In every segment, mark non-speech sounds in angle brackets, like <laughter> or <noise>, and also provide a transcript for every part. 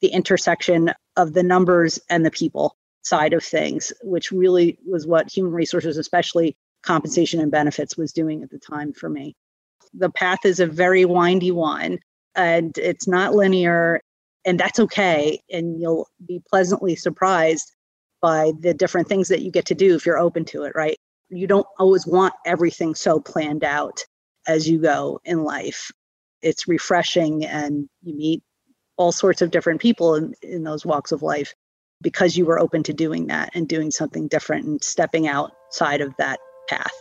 the intersection of the numbers and the people side of things, which really was what human resources, especially compensation and benefits, was doing at the time for me. The path is a very windy one and it's not linear, and that's okay. And you'll be pleasantly surprised by the different things that you get to do if you're open to it, right? You don't always want everything so planned out as you go in life. It's refreshing and you meet all sorts of different people in, in those walks of life because you were open to doing that and doing something different and stepping outside of that path.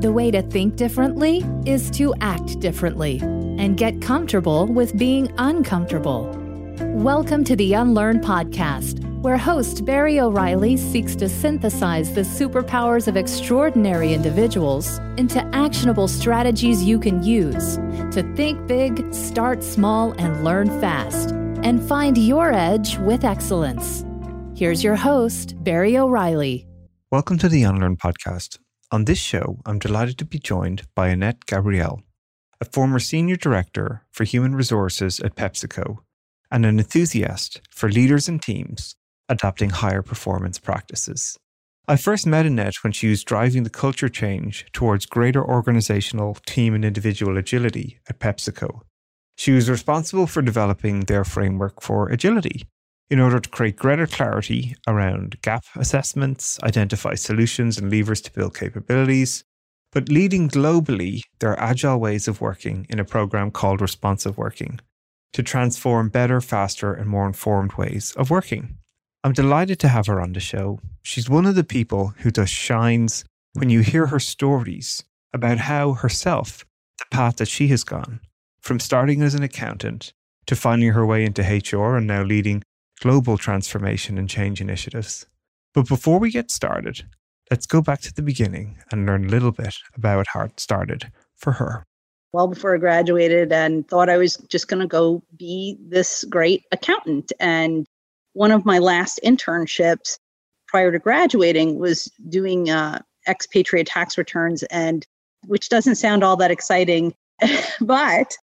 The way to think differently is to act differently and get comfortable with being uncomfortable. Welcome to the Unlearn Podcast, where host Barry O'Reilly seeks to synthesize the superpowers of extraordinary individuals into actionable strategies you can use to think big, start small, and learn fast, and find your edge with excellence. Here's your host, Barry O'Reilly. Welcome to the Unlearn Podcast. On this show, I'm delighted to be joined by Annette Gabriel, a former senior director for human resources at PepsiCo and an enthusiast for leaders and teams adopting higher performance practices. I first met Annette when she was driving the culture change towards greater organizational, team, and individual agility at PepsiCo. She was responsible for developing their framework for agility in order to create greater clarity around gap assessments, identify solutions and levers to build capabilities, but leading globally their agile ways of working in a program called Responsive Working to transform better, faster, and more informed ways of working. I'm delighted to have her on the show. She's one of the people who just shines when you hear her stories about how herself, the path that she has gone, from starting as an accountant to finding her way into HR and now leading global transformation and change initiatives. But before we get started, let's go back to the beginning and learn a little bit about how it started for her. Well, before I graduated, and thought I was just going to go be this great accountant. And one of my last internships prior to graduating was doing uh, expatriate tax returns, and which doesn't sound all that exciting, <laughs> but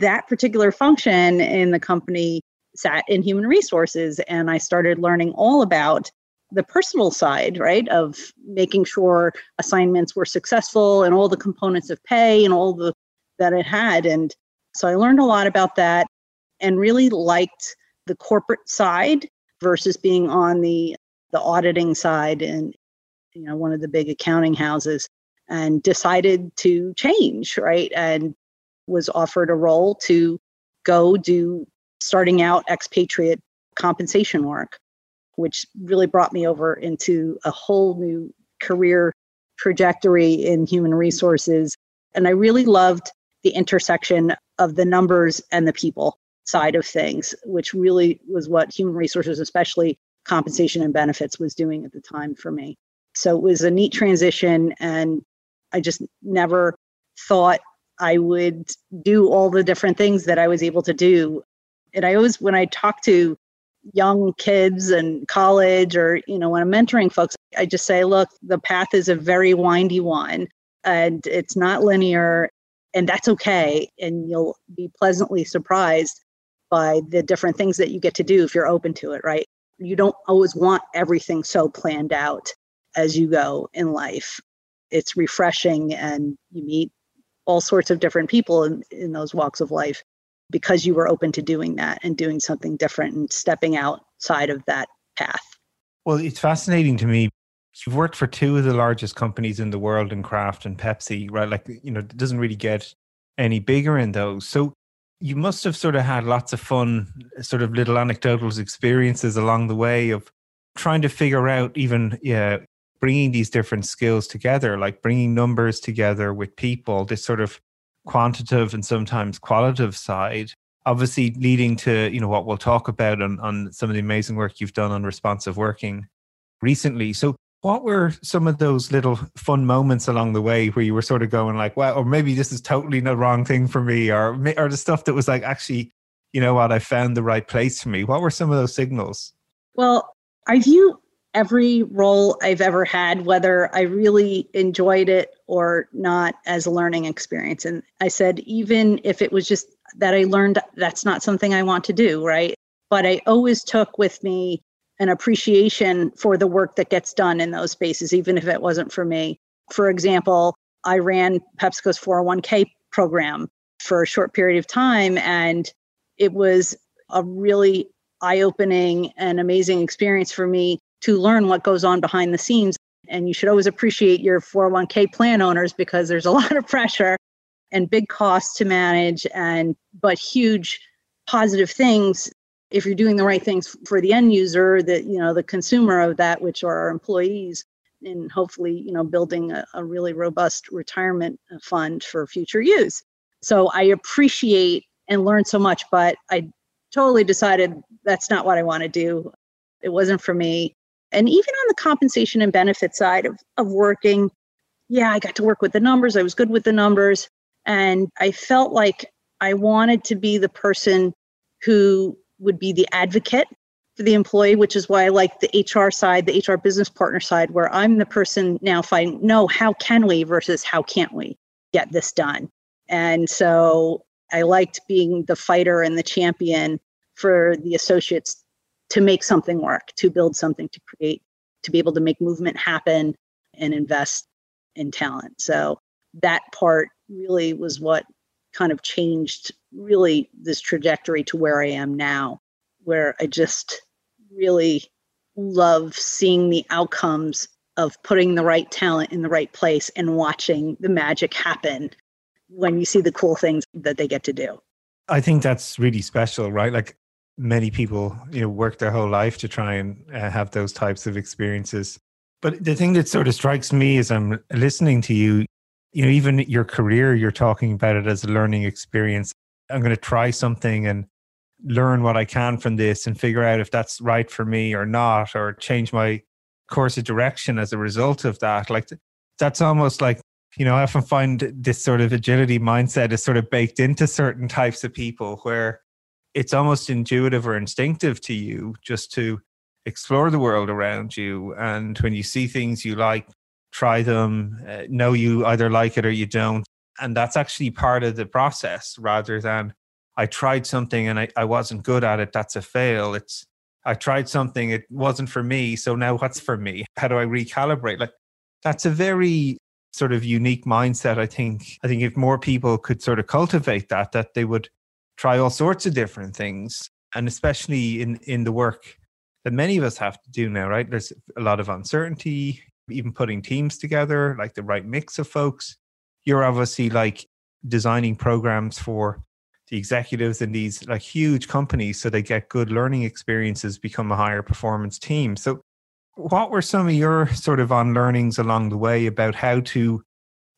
that particular function in the company sat in human resources and I started learning all about the personal side, right, of making sure assignments were successful and all the components of pay and all the that it had. And so I learned a lot about that and really liked the corporate side versus being on the the auditing side and you know one of the big accounting houses and decided to change, right? And was offered a role to go do starting out expatriate compensation work, which really brought me over into a whole new career trajectory in human resources. And I really loved the intersection of the numbers and the people side of things, which really was what human resources, especially compensation and benefits, was doing at the time for me. So it was a neat transition, and I just never thought I would do all the different things that I was able to do and I always, when I talk to young kids and college or, you know, when I'm mentoring folks, I just say, look, the path is a very windy one and it's not linear and that's okay. And you'll be pleasantly surprised by the different things that you get to do if you're open to it, right? You don't always want everything so planned out as you go in life. It's refreshing and you meet all sorts of different people in, in those walks of life because you were open to doing that and doing something different and stepping outside of that path. Well, it's fascinating to me. You've worked for two of the largest companies in the world in Kraft and Pepsi, right? Like, you know, it doesn't really get any bigger in those. So you must have sort of had lots of fun, sort of little anecdotal experiences along the way of trying to figure out even, yeah, bringing these different skills together, like bringing numbers together with people, this sort of quantitative and sometimes qualitative side obviously leading to you know what we'll talk about on, on some of the amazing work you've done on responsive working recently. So what were some of those little fun moments along the way where you were sort of going like well or maybe this is totally the wrong thing for me or or the stuff that was like actually you know what i found the right place for me what were some of those signals well i view every role I've ever had, whether I really enjoyed it or not, as a learning experience. And I said, even if it was just that I learned that's not something I want to do, right? But I always took with me an appreciation for the work that gets done in those spaces, even if it wasn't for me. For example, I ran PepsiCo's 401k program for a short period of time, and it was a really eye opening and amazing experience for me to learn what goes on behind the scenes. And you should always appreciate your 401k plan owners because there's a <laughs> lot of pressure and big costs to manage and but huge positive things if you're doing the right things for the end user that you know the consumer of that which are our employees and hopefully you know building a, a really robust retirement uh, fund for future use. So i appreciate and learn so much but i totally decided that's not what i want to do. It wasn't for me. And even on the compensation and benefit side of, of working yeah i got to work with the numbers. I was good with the numbers. And i felt like i wanted to be the person who would be the advocate for the employee, which is why I like the HR side, the HR business partner side, where I'm the person now finding, no, how can we versus how can't we get this done? And so I liked being the fighter and the champion for the associates to make something work, to build something, to create, to be able to make movement happen and invest in talent. So that part really was what kind of changed really this trajectory to where I am now, where I just really love seeing the outcomes of putting the right talent in the right place and watching the magic happen when you see the cool things that they get to do. I think that's really special, right? Like many people, you know, work their whole life to try and uh, have those types of experiences. But the thing that sort of strikes me as I'm listening to you, you know, even your career, you're talking about it as a learning experience. I'm going to try something and learn what I can from this and figure out if that's right for me or not, or change my course of direction as a result of that. Like that's almost like, you know, I often find this sort of agility mindset is sort of baked into certain types of people where it's almost intuitive or instinctive to you just to explore the world around you. And when you see things you like, try them, uh, know you either like it or you don't. And that's actually part of the process rather than I tried something and I, I wasn't good at it. That's a fail. It's I tried something, it wasn't for me. So now what's for me? <laughs> How do I recalibrate? Like that's a very sort of unique mindset. I think I think if more people could sort of cultivate that, that they would try all sorts of different things. And especially in in the work that many of us have to do now, right? There's a lot of uncertainty even putting teams together, like the right mix of folks. You're obviously like designing programs for the executives in these like huge companies so they get good learning experiences, become a higher performance team. So what were some of your sort of on learnings along the way about how to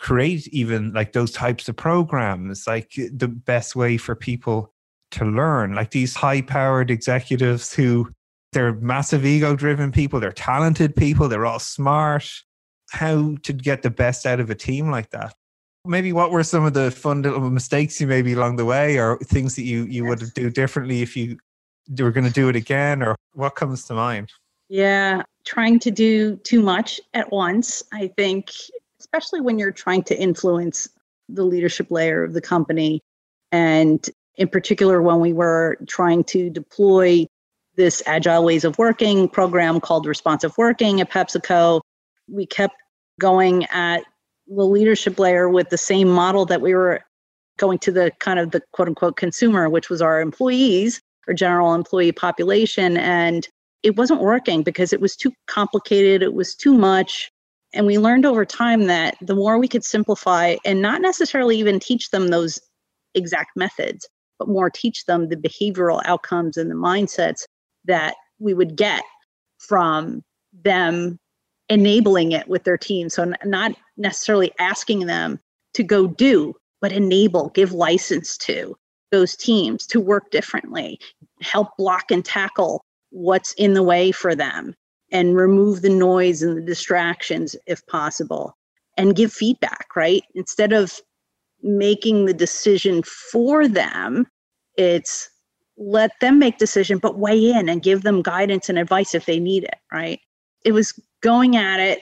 create even like those types of programs, like the best way for people to learn, like these high powered executives who they're massive ego driven people, they're talented people, they're all smart. How to get the best out of a team like that? Maybe what were some of the fun little mistakes you maybe along the way or things that you, you would do differently if you were going to do it again or what comes to mind? Yeah, trying to do too much at once. I think, especially when you're trying to influence the leadership layer of the company. And in particular, when we were trying to deploy this agile ways of working program called responsive working at PepsiCo. We kept going at the leadership layer with the same model that we were going to the kind of the quote unquote consumer, which was our employees or general employee population. And it wasn't working because it was too complicated, it was too much. And we learned over time that the more we could simplify and not necessarily even teach them those exact methods, but more teach them the behavioral outcomes and the mindsets that we would get from them enabling it with their team. So, not necessarily asking them to go do, but enable, give license to those teams to work differently, help block and tackle what's in the way for them, and remove the noise and the distractions if possible, and give feedback, right? Instead of making the decision for them, it's let them make decision but weigh in and give them guidance and advice if they need it right it was going at it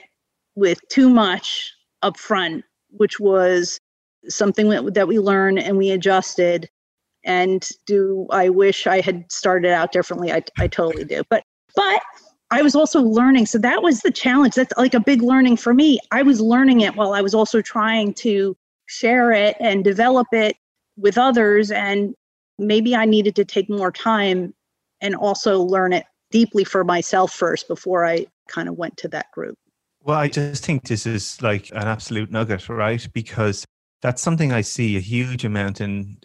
with too much up front which was something that we learned and we adjusted And do I wish I had started out differently? I, I totally do. But but I was also learning. So that was the challenge. That's like a big learning for me. I was learning it while I was also trying to share it and develop it with others. And maybe I needed to take more time and also learn it deeply for myself first before I kind of went to that group. Well, I just think this is like an absolute nugget, right? Because that's something I see a huge amount in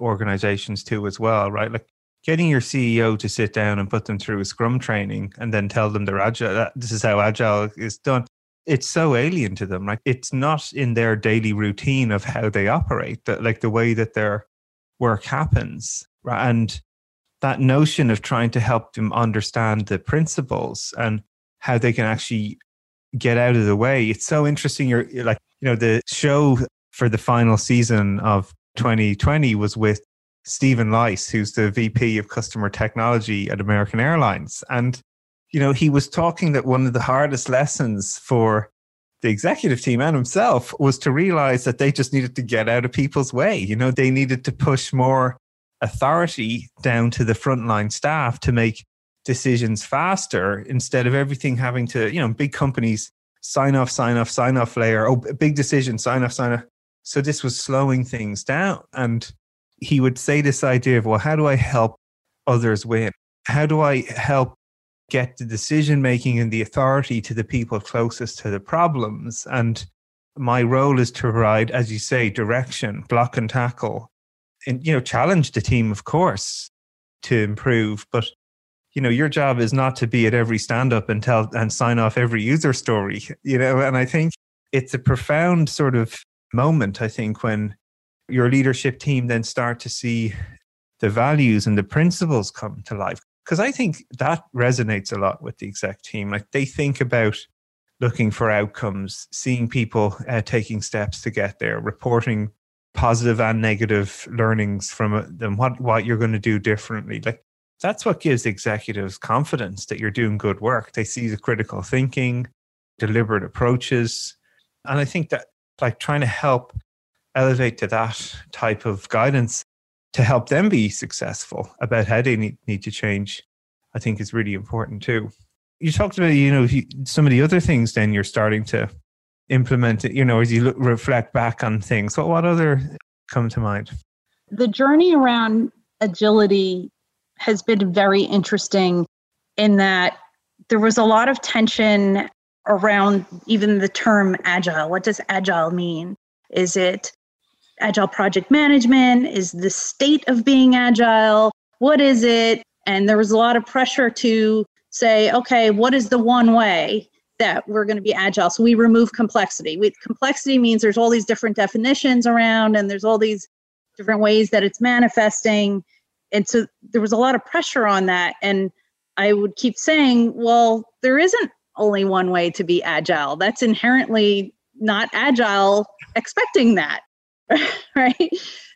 organizations too, as well, right? Like getting your CEO to sit down and put them through a scrum training and then tell them they're agile, that this is how agile is done. It's so alien to them. Like it's not in their daily routine of how they operate, that like the way that their work happens. Right? And that notion of trying to help them understand the principles and how they can actually get out of the way. It's so interesting. You're, like, you know, the show for the final season of 2020 was with Stephen Lice, who's the VP of customer technology at American Airlines. And, you know, he was talking that one of the hardest lessons for the executive team and himself was to realize that they just needed to get out of people's way. You know, they needed to push more authority down to the frontline staff to make decisions faster instead of everything having to, you know, big companies sign off, sign off, sign off layer. Oh, big decision, sign off, sign off. So this was slowing things down. And he would say this idea of, well, how do I help others win? How do I help get the decision making and the authority to the people closest to the problems? And my role is to provide, as you say, direction, block and tackle, and you know, challenge the team, of course, to improve. But you know, your job is not to be at every stand up and tell and sign off every user story. <laughs> You know, and I think it's a profound sort of moment. I think when your leadership team then start to see the values and the principles come to life. Because I think that resonates a lot with the exec team. Like they think about looking for outcomes, seeing people uh, taking steps to get there, reporting positive and negative learnings from uh, them, what, what you're going to do differently. Like that's what gives executives confidence that you're doing good work. They see the critical thinking, deliberate approaches. And I think that like trying to help elevate to that type of guidance to help them be successful about how they need, need to change, I think is really important too. You talked about, you know, some of the other things then you're starting to implement it, you know, as you look, reflect back on things. What, what other come to mind? The journey around agility has been very interesting in that there was a lot of tension around even the term agile. What does agile mean? Is it agile project management? Is the state of being agile? What is it? And there was a lot of pressure to say, okay, what is the one way that we're going to be agile? So we remove complexity. We, complexity means there's all these different definitions around and there's all these different ways that it's manifesting. And so there was a lot of pressure on that. And I would keep saying, well, there isn't only one way to be agile. That's inherently not agile expecting that. <laughs> right?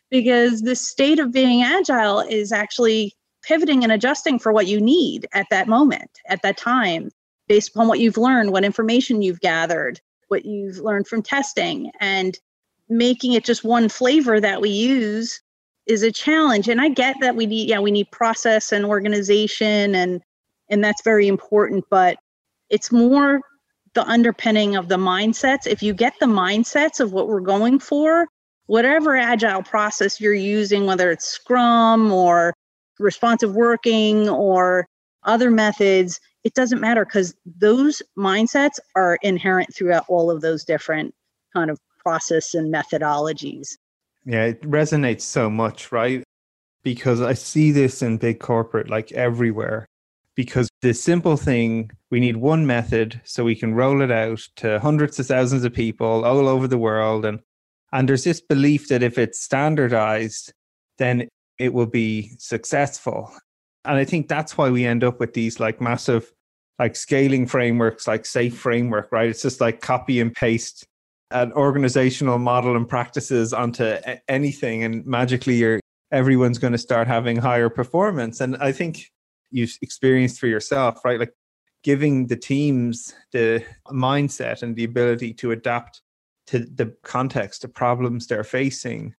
Because the state of being agile is actually pivoting and adjusting for what you need at that moment, at that time, based upon what you've learned, what information you've gathered, what you've learned from testing, and making it just one flavor that we use is a challenge. And I get that we need, yeah, we need process and organization, and and that's very important. But it's more the underpinning of the mindsets. If you get the mindsets of what we're going for, whatever agile process you're using, whether it's Scrum or responsive working or other methods, it doesn't matter because those mindsets are inherent throughout all of those different kind of process and methodologies. Yeah, it resonates so much, right? Because I see this in big corporate, like everywhere. Because the simple thing, we need one method so we can roll it out to hundreds of thousands of people all over the world. And and there's this belief that if it's standardized, then it will be successful. And I think that's why we end up with these like massive like scaling frameworks like SAFe framework, right? It's just like copy and paste an organizational model and practices onto anything and magically you're everyone's going to start having higher performance. And I think you've experienced for yourself, right? Like giving the teams the mindset and the ability to adapt to the context, the problems they're facing.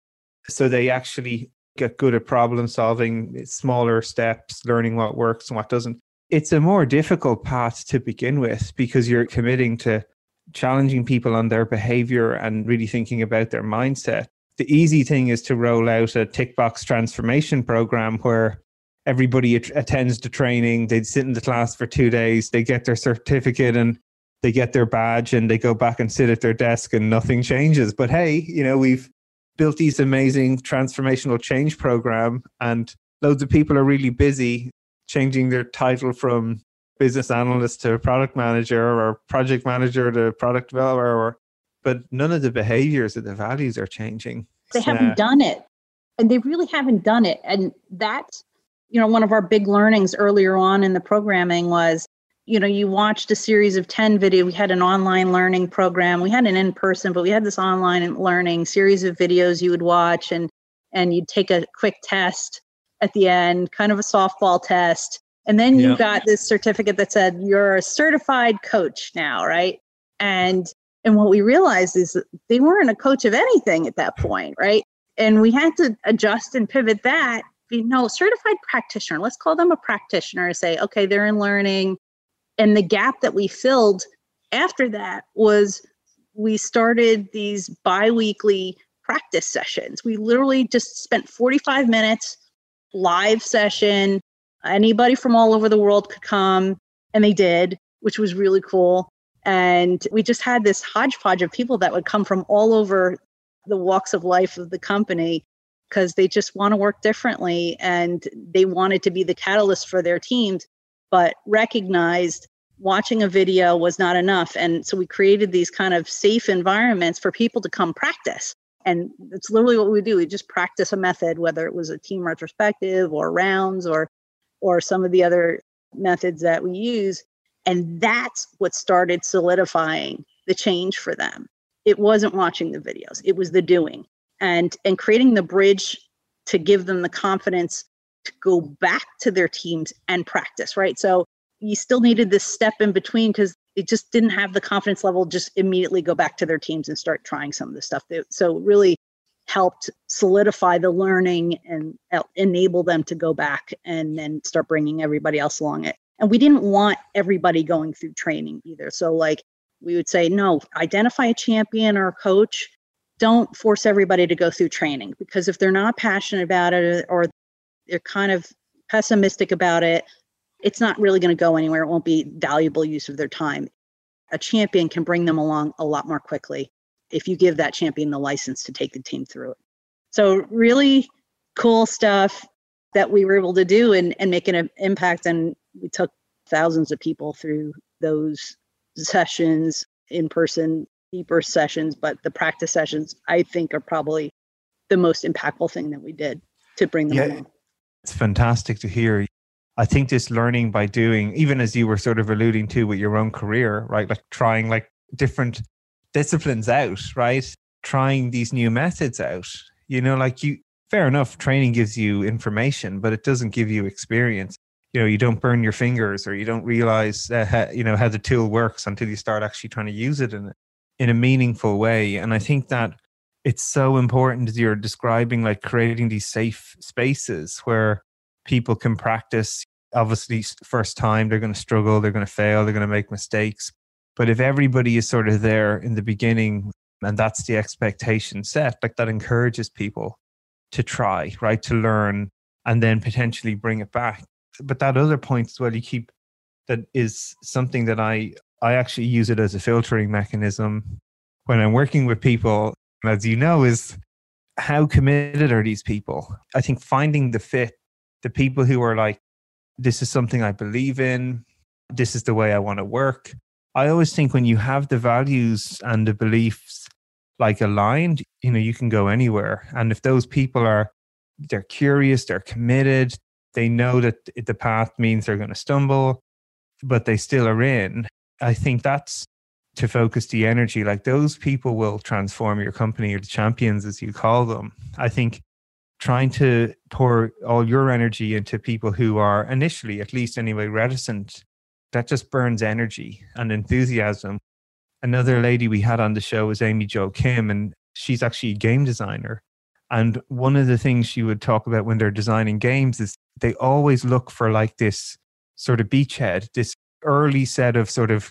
So they actually get good at problem solving, smaller steps, learning what works and what doesn't. It's a more difficult path to begin with because you're committing to challenging people on their behavior and really thinking about their mindset. The easy thing is to roll out a tick box transformation program where everybody attends the training, they sit in the class for two days, they get their certificate and they get their badge and they go back and sit at their desk and nothing changes. But hey, you know, we've built these amazing transformational change program and loads of people are really busy changing their title from business analyst to product manager or project manager to product developer or but none of the behaviors or the values are changing. They haven't done it. And they really haven't done it. And that you know one of our big learnings earlier on in the programming was you know you watched a series of 10 video we had an online learning program we had an in person but we had this online learning series of videos you would watch and and you'd take a quick test at the end kind of a softball test and then you got this certificate that said you're a certified coach now, right? And and what we realized is they weren't a coach of anything at that point, right? And we had to adjust and pivot that. You know, certified practitioner. Let's call them a practitioner and say, okay, they're in learning. And the gap that we filled after that was we started these biweekly practice sessions. We literally just spent 45 minutes live session Anybody from all over the world could come, and they did, which was really cool. And we just had this hodgepodge of people that would come from all over the walks of life of the company because they just want to work differently and they wanted to be the catalyst for their teams, but recognized watching a video was not enough. And so we created these kind of safe environments for people to come practice. And it's literally what we do. We just practice a method, whether it was a team retrospective or rounds or or some of the other methods that we use. And that's what started solidifying the change for them. It wasn't watching the videos, it was the doing and and creating the bridge to give them the confidence to go back to their teams and practice, right? So you still needed this step in between because it just didn't have the confidence level just immediately go back to their teams and start trying some of the stuff. So really helped solidify the learning and enable them to go back and then start bringing everybody else along it. And we didn't want everybody going through training either. So, like, we would say, no, identify a champion or a coach. Don't force everybody to go through training because if they're not passionate about it or they're kind of pessimistic about it, it's not really going to go anywhere. It won't be valuable use of their time. A champion can bring them along a lot more quickly if you give that champion the license to take the team through it. So really cool stuff that we were able to do and, and make an impact. And we took thousands of people through those sessions in person, deeper sessions, but the practice sessions I think are probably the most impactful thing that we did to bring them yeah, along. It's fantastic to hear. I think this learning by doing, even as you were sort of alluding to with your own career, right? Like trying like different disciplines out, right? Trying these new methods out. You know, like you, fair enough, training gives you information, but it doesn't give you experience. You know, you don't burn your fingers or you don't realize, uh, how, you know, how the tool works until you start actually trying to use it in, in a meaningful way. And I think that it's so important as you're describing, like creating these safe spaces where people can practice. Obviously, first time they're going to struggle, they're going to fail, they're going to make mistakes, but if everybody is sort of there in the beginning and that's the expectation set, like that encourages people to try, right? To learn and then potentially bring it back. But that other point as well, you keep that is something that I I actually use it as a filtering mechanism when I'm working with people, as you know, is how committed are these people? I think finding the fit, the people who are like, this is something I believe in, this is the way I want to work, I always think when you have the values and the beliefs like aligned, you know, you can go anywhere. And if those people are, they're curious, they're committed, they know that the path means they're going to stumble, but they still are in. I think that's to focus the energy. Like those people will transform your company or the champions, as you call them. I think trying to pour all your energy into people who are initially, at least anyway, reticent that just burns energy and enthusiasm. Another lady we had on the show was Amy Jo Kim, and she's actually a game designer. And one of the things she would talk about when they're designing games is they always look for like this sort of beachhead, this early set of sort of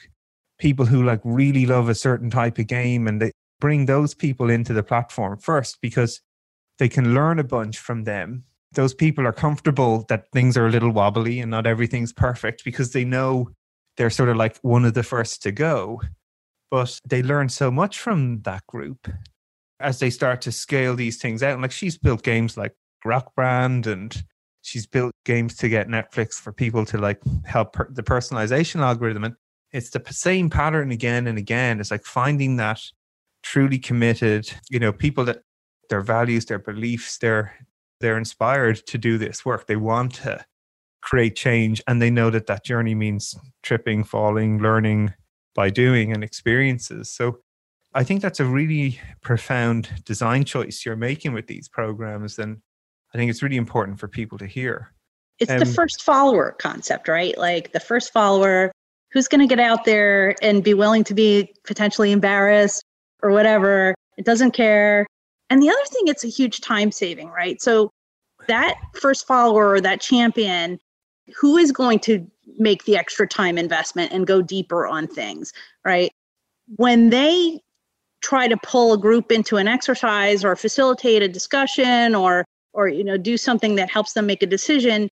people who like really love a certain type of game and they bring those people into the platform first because they can learn a bunch from them. Those people are comfortable that things are a little wobbly and not everything's perfect because they know they're sort of like one of the first to go. But they learn so much from that group as they start to scale these things out. And like she's built games like Rock Band and she's built games to get Netflix for people to like help per- the personalization algorithm. And it's the same pattern again and again. It's like finding that truly committed, you know, people that their values, their beliefs, they're they're inspired to do this work. They want to create change and they know that that journey means tripping, falling, learning by doing and experiences. So I think that's a really profound design choice you're making with these programs. And I think it's really important for people to hear. It's um, the first follower concept, right? Like the first follower who's going to get out there and be willing to be potentially embarrassed or whatever. It doesn't care. And the other thing, it's a huge time saving, right? So that first follower or that champion, who is going to make the extra time investment and go deeper on things, right? When they try to pull a group into an exercise or facilitate a discussion or or you know do something that helps them make a decision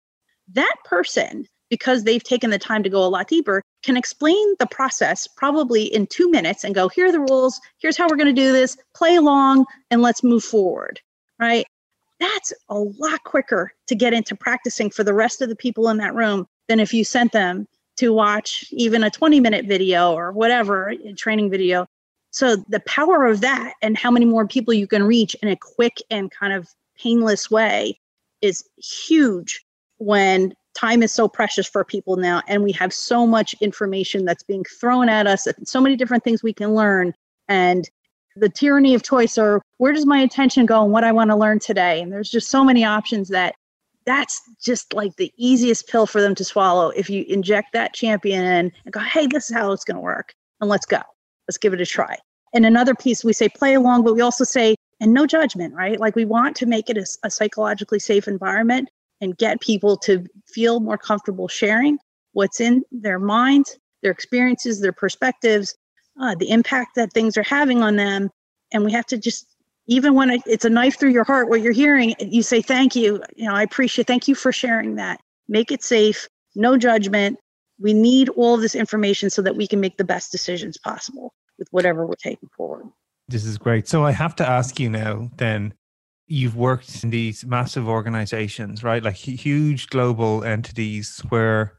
that person because they've taken the time to go a lot deeper can explain the process probably in 2 minutes and go here are the rules. Here's how we're going to do this. Play along and let's move forward. Right? That's a lot quicker to get into practicing for the rest of the people in that room than if you sent them to watch even a 20 minute video or whatever training video. So the power of that and how many more people you can reach in a quick and kind of painless way is huge when time is so precious for people now and we have so much information that's being thrown at us so many different things we can learn and the tyranny of choice or where does my attention go and what I want to learn today and there's just so many options that that's just like the easiest pill for them to swallow if you inject that champion in and go hey this is how it's going to work and let's go let's give it a try. And another piece, we say play along, but we also say, and no judgment, right? Like we want to make it a, a psychologically safe environment and get people to feel more comfortable sharing what's in their minds, their experiences, their perspectives, uh, the impact that things are having on them. And we have to just, even when it's a knife through your heart, what you're hearing, you say, thank you. You know, I appreciate, thank you for sharing that. Make it safe, no judgment. We need all this information so that we can make the best decisions possible with whatever we're taking forward. This is great. So I have to ask you now then you've worked in these massive organizations, right? Like huge global entities where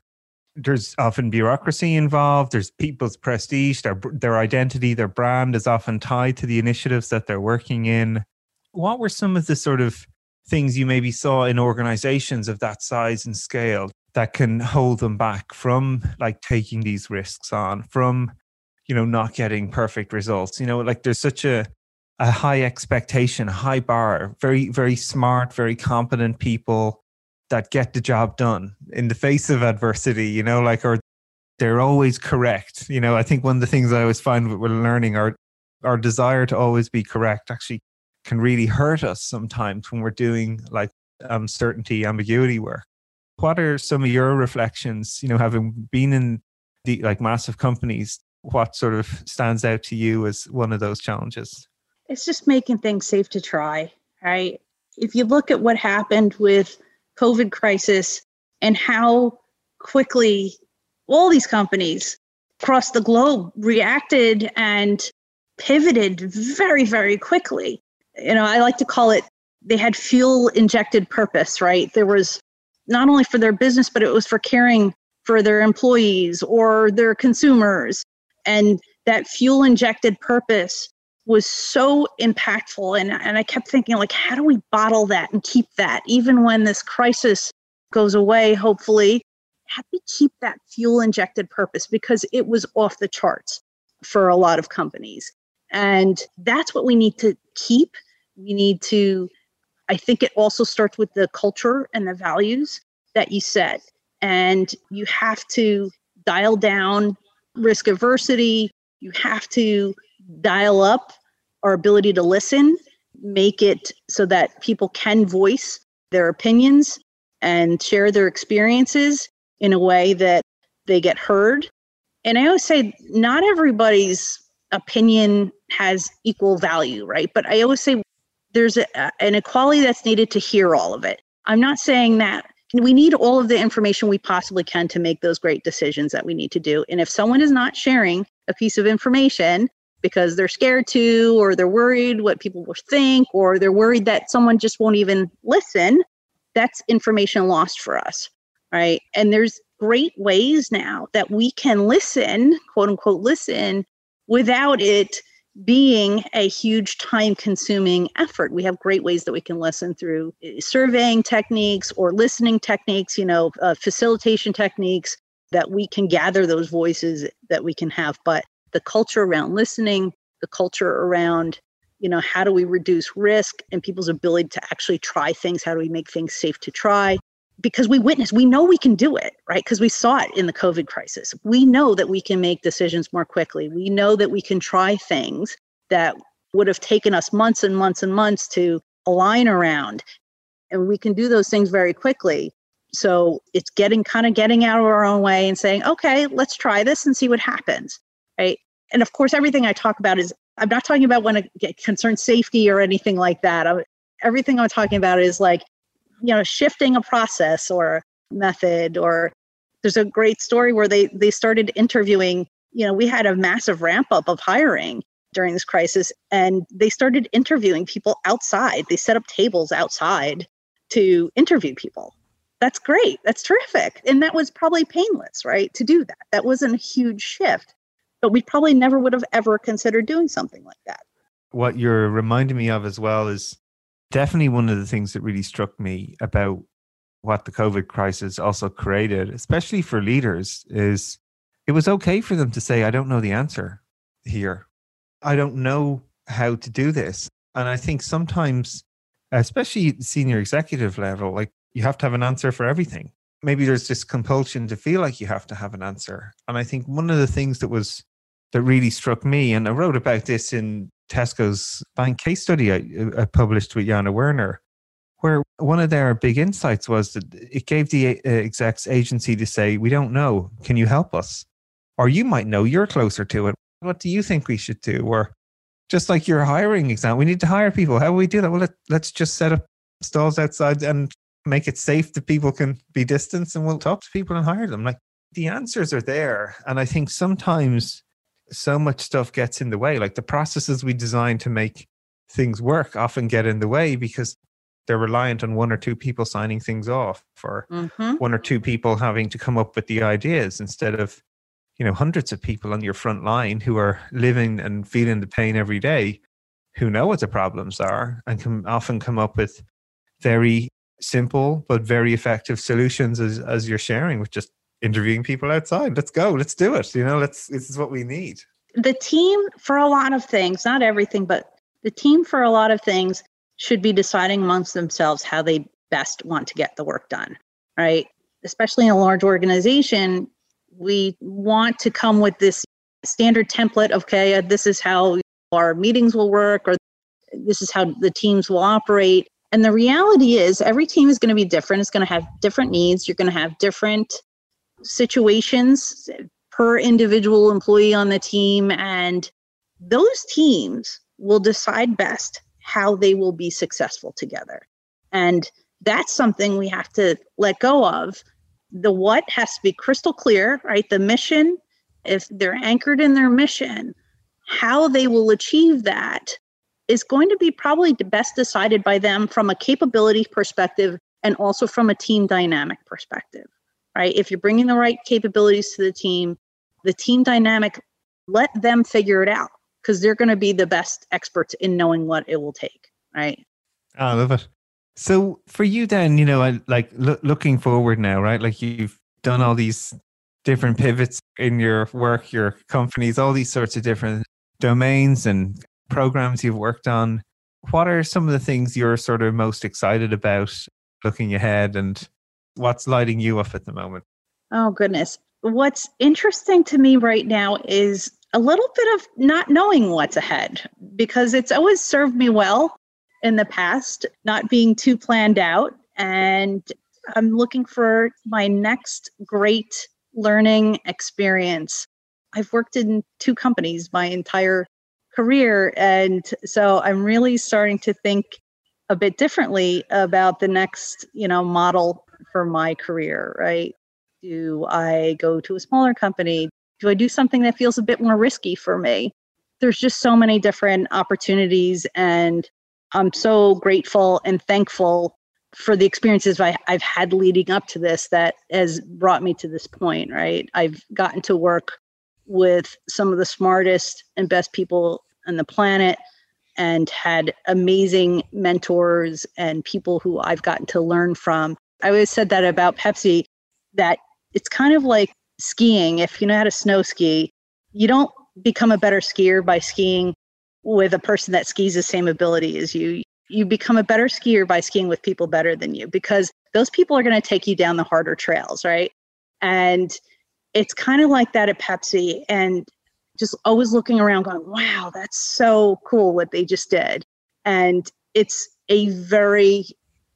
there's often bureaucracy involved, there's people's prestige, their their identity, their brand is often tied to the initiatives that they're working in. What were some of the sort of things you maybe saw in organizations of that size and scale that can hold them back from like taking these risks on, from you know not getting perfect results you know like there's such a a high expectation high bar very very smart very competent people that get the job done in the face of adversity you know like or they're always correct you know i think one of the things i always find with learning our our desire to always be correct actually can really hurt us sometimes when we're doing like uncertainty ambiguity work what are some of your reflections you know having been in the like massive companies what sort of stands out to you as one of those challenges? It's just making things safe to try, right? If you look at what happened with COVID crisis and how quickly all these companies across the globe reacted and pivoted very, very quickly. You know, I like to call it they had fuel injected purpose, right? There was not only for their business, but it was for caring for their employees or their consumers and that fuel injected purpose was so impactful and, and i kept thinking like how do we bottle that and keep that? Even when this crisis goes away hopefully how do we keep that fuel injected purpose? Because it was off the charts for a lot of companies. And that's what we need to keep. We need to i think it also starts with the culture and the values that you set. And you have to dial down risk aversity. You have to dial up our ability to listen. make it so that people can voice their opinions and share their experiences in a way that they get heard. And I always say, not everybody's opinion has equal value, right? But I always say there's a, an equality that's needed to hear all of it. I'm not saying that we need all of the information we possibly can to make those great decisions that we need to do. And if someone is not sharing a piece of information because they're scared to, or they're worried what people will think, or they're worried that someone just won't even listen, that's information lost for us, right? And there's great ways now that we can listen, quote unquote, listen without it being a huge time consuming effort. We have great ways that we can listen through eh, surveying techniques or listening techniques, you know, uh, facilitation techniques that we can gather those voices that we can have. But the culture around listening, the culture around, you know, how do we reduce risk and people's ability to actually try things? How do we make things safe to try? because we witness, we know we can do it, right? Because we saw it in the COVID crisis. We know that we can make decisions more quickly. We know that we can try things that would have taken us months and months and months to align around. And we can do those things very quickly. So it's getting kind of getting out of our own way and saying, okay, let's try this and see what happens, right? And of course, everything I talk about is I'm not talking about when it concerns safety or anything like that. I, everything I'm talking about is like you know shifting a process or method or there's a great story where they they started interviewing you know we had a massive ramp up of hiring during this crisis and they started interviewing people outside. They set up tables outside to interview people. That's great. That's terrific. And that was probably painless right to do that. That wasn't a huge shift but we probably never would have ever considered doing something like that what you're reminding me of as well is definitely one of the things that really struck me about what the COVID crisis also created, especially for leaders, is it was okay for them to say, I don't know the answer here. I don't know how to do this. And I think sometimes, especially senior executive level, like you have to have an answer for everything. Maybe there's this compulsion to feel like you have to have an answer. And I think one of the things that was that really struck me, and I wrote about this in Tesco's bank case study I, I published with Jana Werner, where one of their big insights was that it gave the uh, execs agency to say, We don't know. Can you help us? Or you might know, you're closer to it. What do you think we should do? Or just like your hiring example, we need to hire people. How do we do that? Well, let, let's just set up stalls outside and make it safe that people can be distanced and we'll talk to people and hire them. Like the answers are there. And I think sometimes so much stuff gets in the way. Like the processes we design to make things work often get in the way because they're reliant on one or two people signing things off or mm-hmm. one or two people having to come up with the ideas instead of you know hundreds of people on your front line who are living and feeling the pain every day who know what the problems are and can often come up with very simple but very effective solutions as, as you're sharing with just interviewing people outside. Let's go. Let's do it. You know, let's this is what we need. The team for a lot of things, not everything, but the team for a lot of things should be deciding amongst themselves how they best want to get the work done, right? Especially in a large organization, we want to come with this standard template okay, uh, this is how our meetings will work, or this is how the teams will operate. And the reality is, every team is going to be different. It's going to have different needs. You're going to have different situations per individual employee on the team. And those teams will decide best how they will be successful together. And that's something we have to let go of. The what has to be crystal clear, right? The mission, if they're anchored in their mission, how they will achieve that is going to be probably best decided by them from a capability perspective and also from a team dynamic perspective right? If you're bringing the right capabilities to the team, the team dynamic, let them figure it out because they're going to be the best experts in knowing what it will take, right? I love it. So for you, then, you know, like lo- looking forward now, right? Like you've done all these different pivots in your work, your companies, all these sorts of different domains and programs you've worked on. What are some of the things you're sort of most excited about looking ahead and what's lighting you up at the moment? Oh, goodness. What's interesting to me right now is a little bit of not knowing what's ahead because it's always served me well in the past, not being too planned out. And I'm looking for my next great learning experience. I've worked in two companies my entire career. And so I'm really starting to think a bit differently about the next, you know, model for my career, right? Do I go to a smaller company? Do I do something that feels a bit more risky for me? There's just so many different opportunities and I'm so grateful and thankful for the experiences I, have had leading up to this that has brought me to this point, right? I've gotten to work with some of the smartest and best people on the planet and had amazing mentors and people who I've gotten to learn from. I always said that about Pepsi that it's kind of like skiing. If you know how to snow ski, you don't become a better skier by skiing with a person that skis the same ability as you. You become a better skier by skiing with people better than you because those people are going to take you down the harder trails, right? And it's kind of like that at Pepsi. And just always looking around going, wow, that's so cool what they just did. And it's a very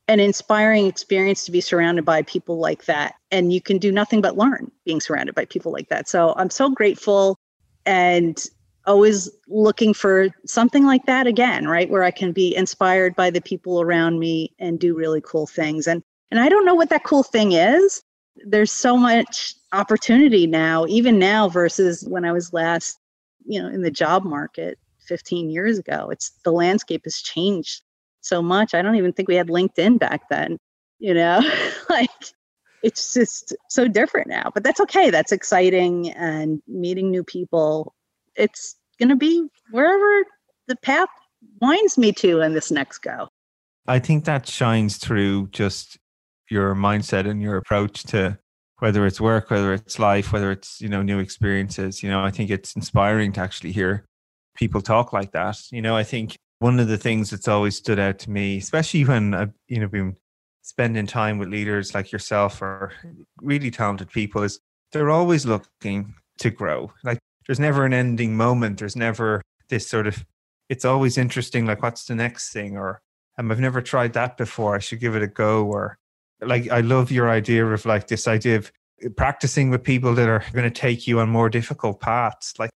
an inspiring experience to be surrounded by people like that. And you can do nothing but learn being surrounded by people like that. So I'm so grateful and always looking for something like that again, right? Where I can be inspired by the people around me and do really cool things. And and I don't know what that cool thing is. There's so much opportunity now, even now versus when I was last, you know, in the job market 15 years ago. It's the landscape has changed so much. I don't even think we had LinkedIn back then, you know, <laughs> like it's just so different now, but that's okay. That's exciting and meeting new people. It's going to be wherever the path winds me to in this next go. I think that shines through just your mindset and your approach to whether it's work, whether it's life, whether it's, you know, new experiences. You know, I think it's inspiring to actually hear people talk like that. You know, I think one of the things that's always stood out to me, especially when I've you know been spending time with leaders like yourself or really talented people, is they're always looking to grow. Like there's never an ending moment. There's never this sort of. It's always interesting. Like what's the next thing? Or um, I've never tried that before. I should give it a go. Or like I love your idea of like this idea of practicing with people that are going to take you on more difficult paths. Like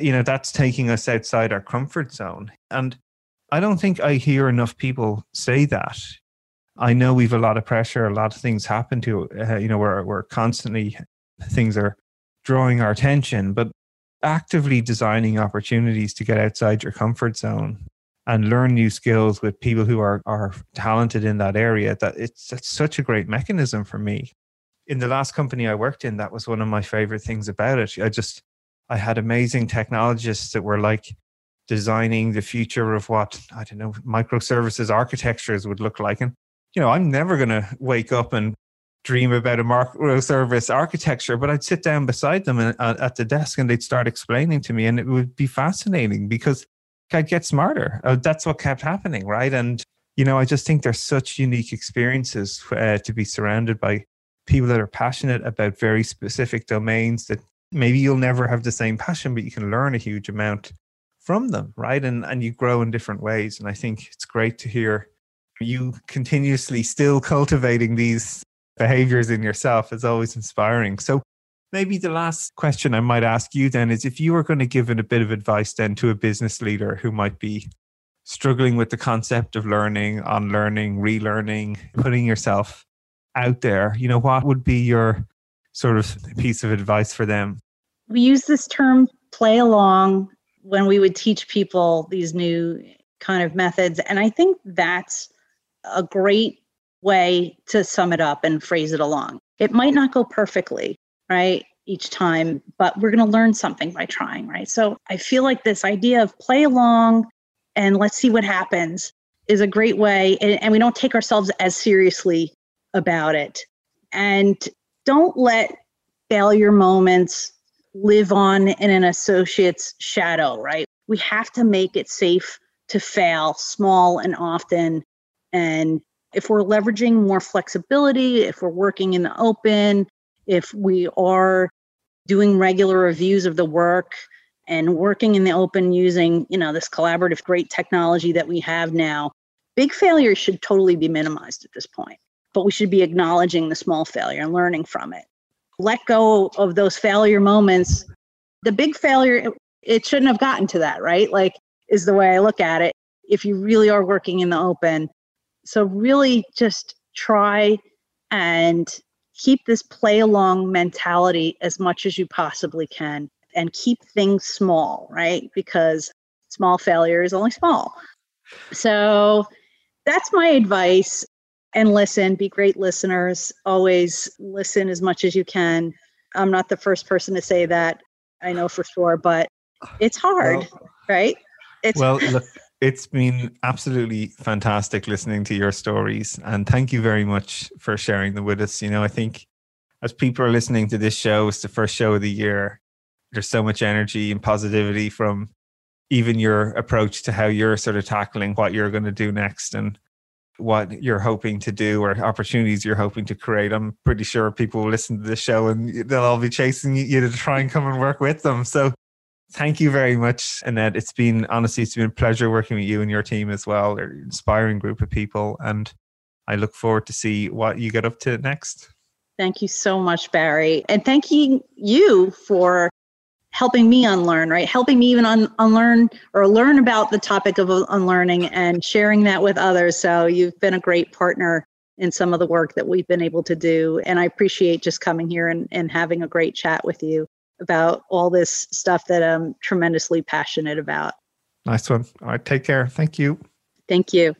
you know that's taking us outside our comfort zone and I don't think I hear enough people say that. I know we've a lot of pressure, a lot of things happen to, uh, you know, we're, we're constantly, things are drawing our attention, but actively designing opportunities to get outside your comfort zone and learn new skills with people who are, are talented in that area, that it's, it's such a great mechanism for me. In the last company I worked in, that was one of my favorite things about it. I just, I had amazing technologists that were like, designing the future of what I don't know microservices architectures would look like. And you know, I'm never going to wake up and dream about a microservice architecture, but I'd sit down beside them at the desk and they'd start explaining to me, and it would be fascinating because I'd get smarter. Uh, that's what kept happening, right? And you know, I just think there's such unique experiences uh, to be surrounded by people that are passionate about very specific domains that maybe you'll never have the same passion, but you can learn a huge amount from them, right? And and you grow in different ways. And I think it's great to hear you continuously still cultivating these behaviors in yourself is always inspiring. So maybe the last question I might ask you then is if you were going to give a bit of advice then to a business leader who might be struggling with the concept of learning, unlearning, relearning, putting yourself out there, you know, what would be your sort of piece of advice for them? We use this term play along when we would teach people these new kind of methods. And I think that's a great way to sum it up and phrase it along. It might not go perfectly, right? Each time, but we're going to learn something by trying, right? So I feel like this idea of play along and let's see what happens is a great way. And, and we don't take ourselves as seriously about it. And don't let failure moments live on in an associate's shadow, right? We have to make it safe to fail small and often. And if we're leveraging more flexibility, if we're working in the open, if we are doing regular reviews of the work and working in the open using, you know, this collaborative great technology that we have now, big failures should totally be minimized at this point, but we should be acknowledging the small failure and learning from it. Let go of those failure moments. The big failure, it shouldn't have gotten to that, right? Like, is the way I look at it. If you really are working in the open. So, really just try and keep this play along mentality as much as you possibly can and keep things small, right? Because small failure is only small. So that's my advice. And listen, be great listeners. Always listen as much as you can. I'm not the first person to say that, I know for sure, but it's hard, well, right? It's well, <laughs> look, it's been absolutely fantastic listening to your stories. And thank you very much for sharing them with us. You know, I think as people are listening to this show, it's the first show of the year. There's so much energy and positivity from even your approach to how you're sort of tackling what you're going to do next and what you're hoping to do or opportunities you're hoping to create. I'm pretty sure people will listen to this show and they'll all be chasing you to try and come and work with them. So thank you very much, Annette. It's been honestly, it's been a pleasure working with you and your team as well. They're an inspiring group of people, and I look forward to see what you get up to next. Thank you so much, Barry, and thank you for helping me unlearn, right? Helping me even un- unlearn or learn about the topic of unlearning and sharing that with others. So you've been a great partner in some of the work that we've been able to do. And I appreciate just coming here and, and having a great chat with you about all this stuff that I'm tremendously passionate about. Nice one. All right. Take care. Thank you. Thank you.